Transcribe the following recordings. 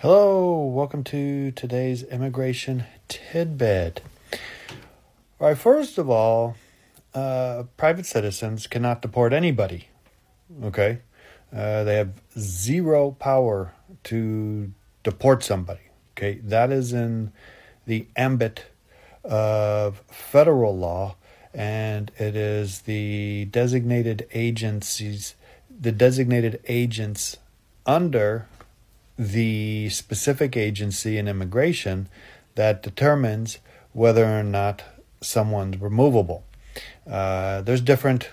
Hello, welcome to today's immigration tidbit. All right, first of all, uh, private citizens cannot deport anybody. Okay, uh, they have zero power to deport somebody. Okay, that is in the ambit of federal law, and it is the designated agencies, the designated agents under the specific agency in immigration that determines whether or not someone's removable. Uh, there's different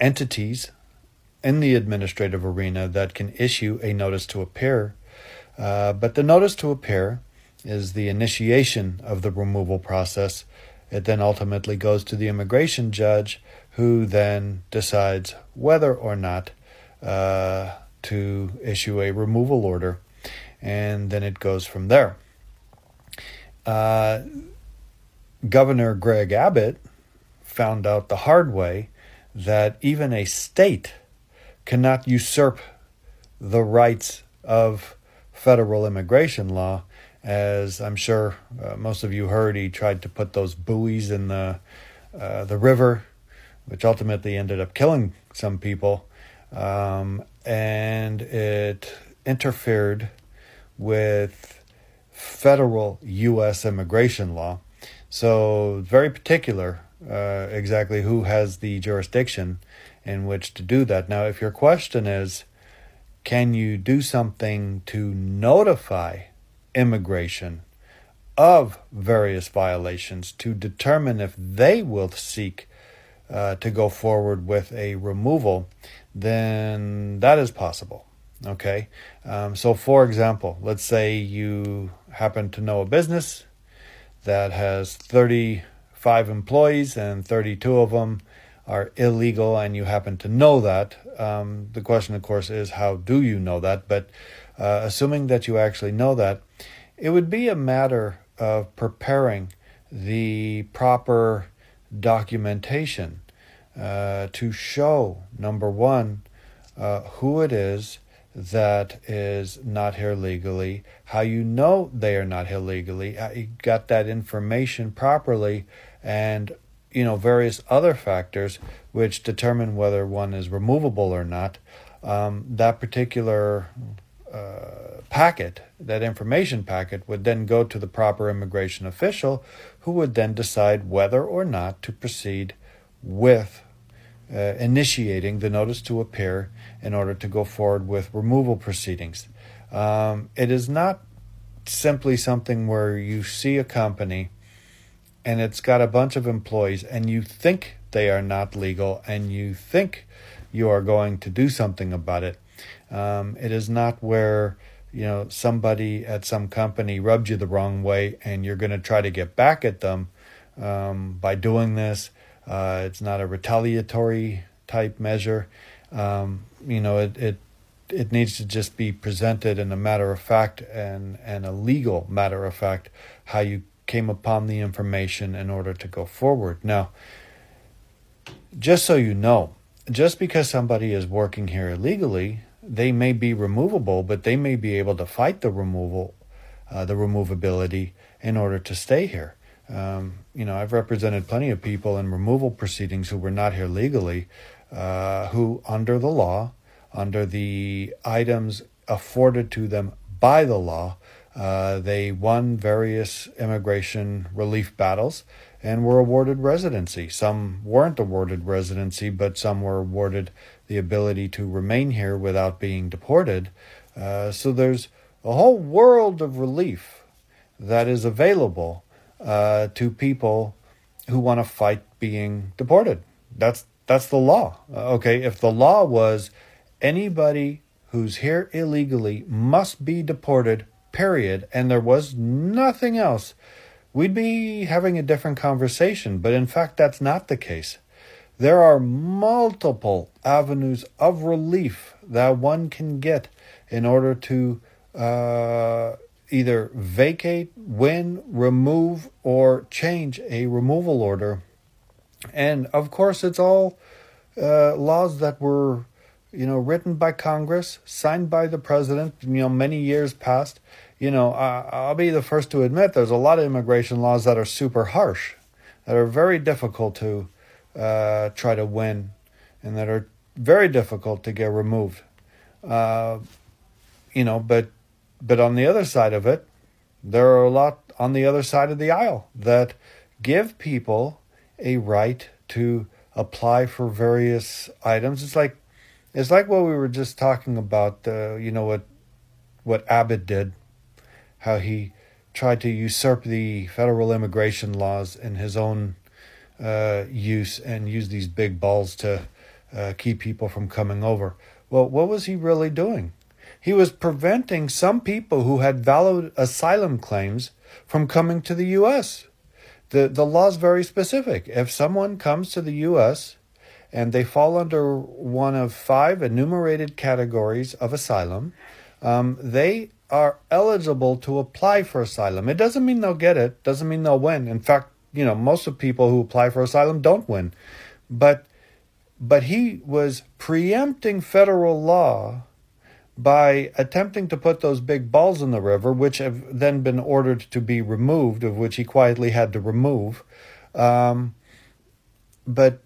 entities in the administrative arena that can issue a notice to appear, uh, but the notice to appear is the initiation of the removal process. It then ultimately goes to the immigration judge, who then decides whether or not uh, to issue a removal order, and then it goes from there. Uh, Governor Greg Abbott found out the hard way that even a state cannot usurp the rights of federal immigration law. As I'm sure uh, most of you heard, he tried to put those buoys in the uh, the river, which ultimately ended up killing some people, um, and it interfered with federal U.S. immigration law. So very particular uh, exactly who has the jurisdiction in which to do that. Now, if your question is, can you do something to notify immigration of various violations to determine if they will seek uh, to go forward with a removal, then that is possible. Okay. Um, so, for example, let's say you happen to know a business that has 35 employees and 32 of them are illegal and you happen to know that. Um, the question, of course, is how do you know that? But uh, assuming that you actually know that, it would be a matter of preparing the proper documentation uh, to show, number one, uh, who it is that is not here legally, how you know they are not here legally, how you got that information properly, and you know various other factors which determine whether one is removable or not. Um, that particular uh, packet, that information packet, would then go to the proper immigration official, who would then decide whether or not to proceed with uh, initiating the notice to appear in order to go forward with removal proceedings. Um, it is not simply something where you see a company and it's got a bunch of employees and you think they are not legal and you think you are going to do something about it. Um, it is not where you know somebody at some company rubbed you the wrong way and you're going to try to get back at them um, by doing this. Uh, it's not a retaliatory type measure. Um, you know, it, it it needs to just be presented in a matter of fact and and a legal matter of fact how you came upon the information in order to go forward. Now, just so you know, just because somebody is working here illegally, they may be removable, but they may be able to fight the removal, uh, the removability in order to stay here. Um, you know, I've represented plenty of people in removal proceedings who were not here legally, uh, who, under the law, under the items afforded to them by the law, uh, they won various immigration relief battles and were awarded residency. Some weren't awarded residency, but some were awarded the ability to remain here without being deported. Uh, so there's a whole world of relief that is available uh, to people who want to fight being deported. That's that's the law. Uh, okay, if the law was anybody who's here illegally must be deported, period, and there was nothing else, we'd be having a different conversation. But in fact, that's not the case. There are multiple avenues of relief that one can get in order to uh, either vacate, win, remove, or change a removal order. And of course, it's all uh, laws that were you know, written by Congress, signed by the president, you know, many years past. You know, I'll be the first to admit there's a lot of immigration laws that are super harsh, that are very difficult to uh, try to win, and that are very difficult to get removed. Uh, you know, but but on the other side of it, there are a lot on the other side of the aisle that give people a right to apply for various items. It's like it's like what we were just talking about. Uh, you know what what Abbott did, how he tried to usurp the federal immigration laws in his own uh, use and use these big balls to uh, keep people from coming over. Well, what was he really doing? He was preventing some people who had valid asylum claims from coming to the U.S. The, the law is very specific. If someone comes to the U.S. and they fall under one of five enumerated categories of asylum, um, they are eligible to apply for asylum. It doesn't mean they'll get it, doesn't mean they'll win. In fact, you know, most of people who apply for asylum don't win. But but he was preempting federal law by attempting to put those big balls in the river, which have then been ordered to be removed, of which he quietly had to remove. Um, but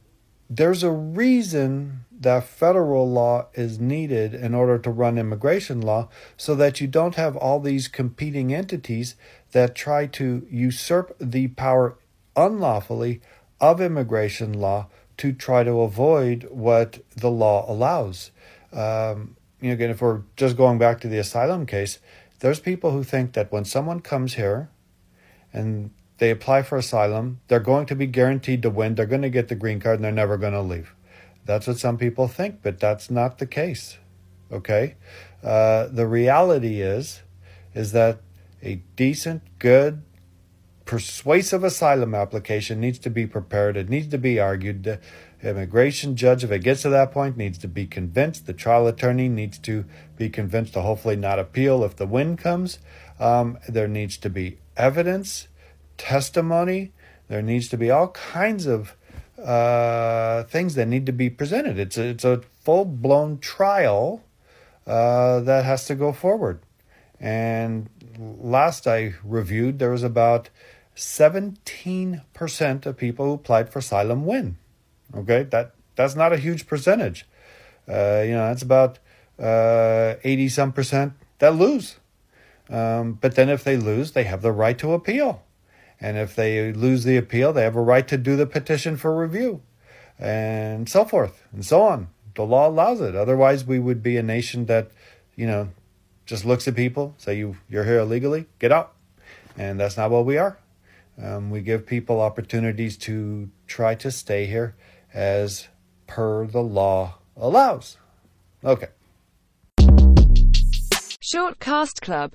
there's a reason that federal law is needed in order to run immigration law so that you don't have all these competing entities that try to usurp the power unlawfully of immigration law to try to avoid what the law allows. Um, you know, again, if we're just going back to the asylum case, there's people who think that when someone comes here and they apply for asylum, they're going to be guaranteed to win, they're going to get the green card, and they're never going to leave. That's what some people think, but that's not the case. Okay? Uh, the reality is, is that a decent, good, persuasive asylum application needs to be prepared. It needs to be argued. Immigration judge, if it gets to that point, needs to be convinced. The trial attorney needs to be convinced to hopefully not appeal if the win comes. Um, there needs to be evidence, testimony. There needs to be all kinds of uh, things that need to be presented. It's a, it's a full blown trial uh, that has to go forward. And last I reviewed, there was about 17% of people who applied for asylum win. Okay, that that's not a huge percentage. Uh, you know, that's about uh, 80 some percent that lose. Um, but then if they lose, they have the right to appeal. And if they lose the appeal, they have a right to do the petition for review and so forth and so on. The law allows it. Otherwise, we would be a nation that, you know, just looks at people, say you you're here illegally, get out, and that's not what we are. Um, we give people opportunities to try to stay here as per the law allows. Okay. Short Cast Club